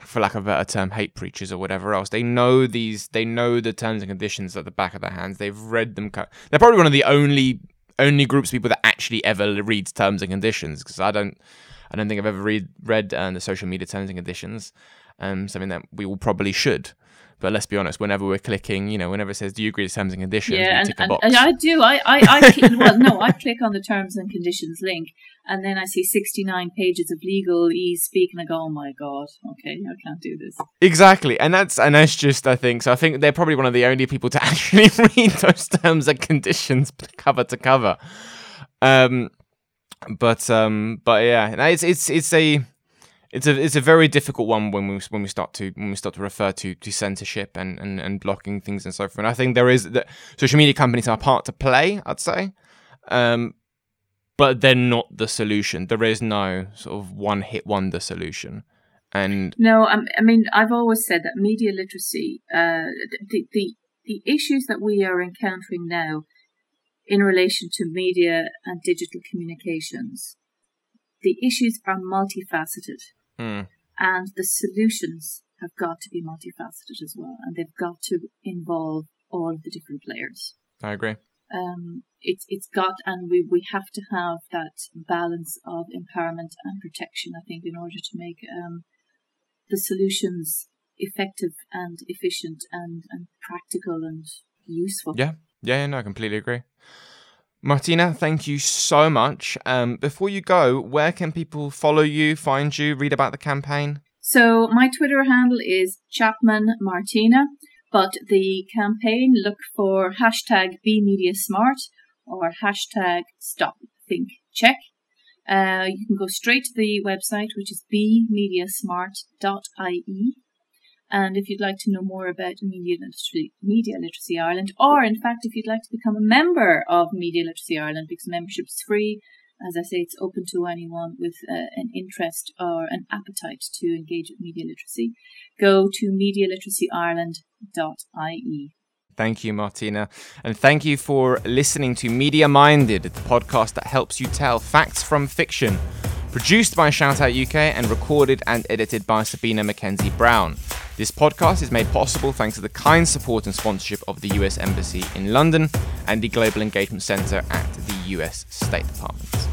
for lack of a better term, hate preachers or whatever else. They know these, they know the terms and conditions at the back of their hands. They've read them. They're probably one of the only only groups of people that actually ever reads terms and conditions because I don't, I don't think I've ever read read uh, the social media terms and conditions um, something that we all probably should. But let's be honest, whenever we're clicking, you know, whenever it says, "Do you agree to terms and conditions?" Yeah, and, and, and, I do. I, I, I well, no, I click on the terms and conditions link, and then I see sixty-nine pages of legalese speak, and I go, "Oh my god, okay, I can't do this." Exactly, and that's and that's just I think so. I think they're probably one of the only people to actually read those terms and conditions cover to cover. Um, but um, but yeah, it's it's it's a it's a it's a very difficult one when we when we start to when we start to refer to to censorship and and, and blocking things and so forth. And I think there is that social media companies are part to play. I'd say. Um, but they're not the solution. There is no sort of one hit wonder solution. And no, I mean, I've always said that media literacy, uh, the, the the issues that we are encountering now in relation to media and digital communications, the issues are multifaceted. Mm. And the solutions have got to be multifaceted as well, and they've got to involve all of the different players. I agree. Um, it's it's got, and we we have to have that balance of empowerment and protection. I think in order to make um, the solutions effective and efficient and and practical and useful. Yeah, yeah, no, I completely agree. Martina, thank you so much. Um, before you go, where can people follow you, find you, read about the campaign? So my Twitter handle is Chapman Martina, but the campaign look for hashtag BeMediaSmart or hashtag Stop Think Check. Uh, you can go straight to the website, which is bemediasmart.ie. And if you'd like to know more about Media Literacy, Media Literacy Ireland, or in fact, if you'd like to become a member of Media Literacy Ireland, because membership is free, as I say, it's open to anyone with uh, an interest or an appetite to engage with media literacy, go to medialiteracyIreland.ie. Thank you, Martina. And thank you for listening to Media Minded, the podcast that helps you tell facts from fiction. Produced by Shoutout UK and recorded and edited by Sabina Mackenzie Brown. This podcast is made possible thanks to the kind support and sponsorship of the US Embassy in London and the Global Engagement Centre at the US State Department.